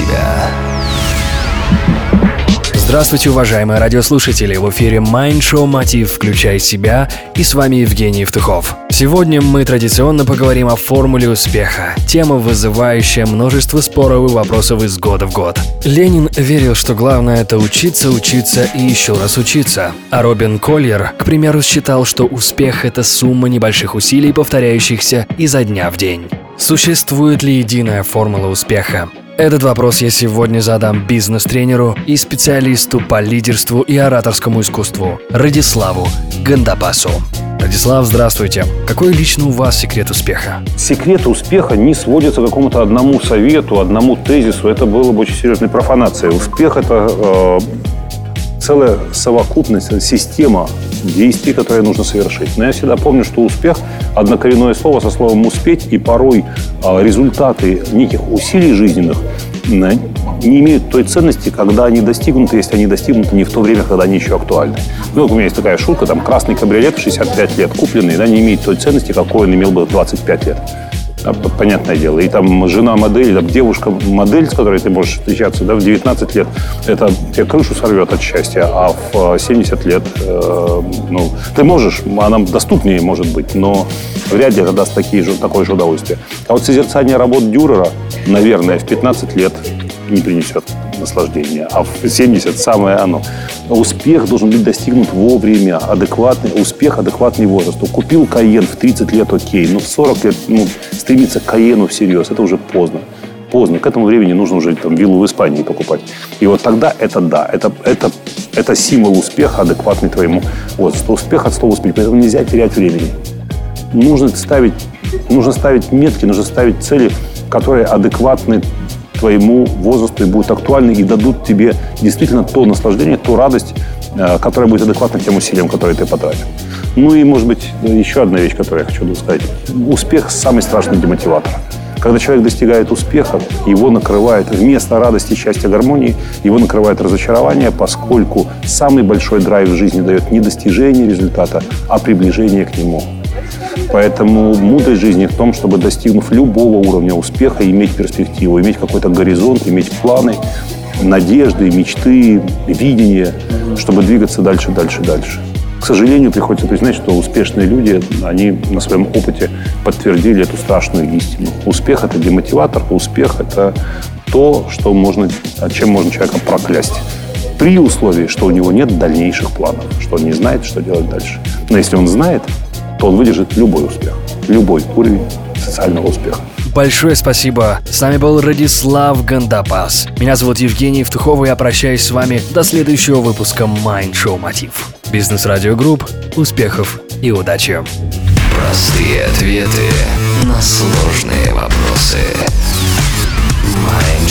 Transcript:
себя. Здравствуйте, уважаемые радиослушатели! В эфире Mind Show Мотив «Включай себя» и с вами Евгений Евтухов. Сегодня мы традиционно поговорим о формуле успеха. Тема, вызывающая множество споров и вопросов из года в год. Ленин верил, что главное это учиться, учиться и еще раз учиться. А Робин Кольер, к примеру, считал, что успех это сумма небольших усилий, повторяющихся изо дня в день. Существует ли единая формула успеха? Этот вопрос я сегодня задам бизнес-тренеру и специалисту по лидерству и ораторскому искусству Радиславу Гандапасу. Радислав, здравствуйте. Какой лично у вас секрет успеха? Секрет успеха не сводится к какому-то одному совету, одному тезису. Это было бы очень серьезной профанацией. Успех – это э, целая совокупность, система действий, которые нужно совершить. Но я всегда помню, что успех – однокоренное слово со словом «успеть», и порой а, результаты неких усилий жизненных не имеют той ценности, когда они достигнуты, если они достигнуты не в то время, когда они еще актуальны. Ну, у меня есть такая шутка, там, красный кабриолет в 65 лет купленный, да, не имеет той ценности, какой он имел бы в 25 лет понятное дело. И там жена модель, там девушка модель, с которой ты можешь встречаться, да, в 19 лет, это тебе крышу сорвет от счастья, а в 70 лет, э, ну, ты можешь, она доступнее может быть, но вряд ли это даст такие же, такое же удовольствие. А вот созерцание работ Дюрера, наверное, в 15 лет не принесет наслаждения, а в 70 самое оно. Успех должен быть достигнут вовремя, адекватный успех, адекватный возраст. Купил Каен в 30 лет, окей, но в 40 лет ну, стремиться к Каену всерьез, это уже поздно поздно. К этому времени нужно уже там, виллу в Испании покупать. И вот тогда это да, это, это, это символ успеха, адекватный твоему возрасту. Успех от слова успеть, поэтому нельзя терять времени. Нужно ставить, нужно ставить метки, нужно ставить цели, которые адекватны твоему возрасту и будут актуальны и дадут тебе действительно то наслаждение, ту радость, э, которая будет адекватна тем усилиям, которые ты потратил. Ну и, может быть, еще одна вещь, которую я хочу сказать. Успех – самый страшный демотиватор. Когда человек достигает успеха, его накрывает вместо радости, счастья, гармонии, его накрывает разочарование, поскольку самый большой драйв в жизни дает не достижение результата, а приближение к нему. Поэтому мудрость жизни в том, чтобы, достигнув любого уровня успеха, иметь перспективу, иметь какой-то горизонт, иметь планы, надежды, мечты, видение, чтобы двигаться дальше, дальше, дальше. К сожалению, приходится признать, что успешные люди, они на своем опыте подтвердили эту страшную истину. Успех – это демотиватор, успех – это то, что можно, чем можно человека проклясть. При условии, что у него нет дальнейших планов, что он не знает, что делать дальше. Но если он знает, то он выдержит любой успех, любой уровень социального успеха. Большое спасибо. С нами был Радислав Гандапас. Меня зовут Евгений Евтухов, и я прощаюсь с вами до следующего выпуска Mind Show Мотив. Бизнес Радио Групп. Успехов и удачи. Простые ответы на сложные вопросы. Mind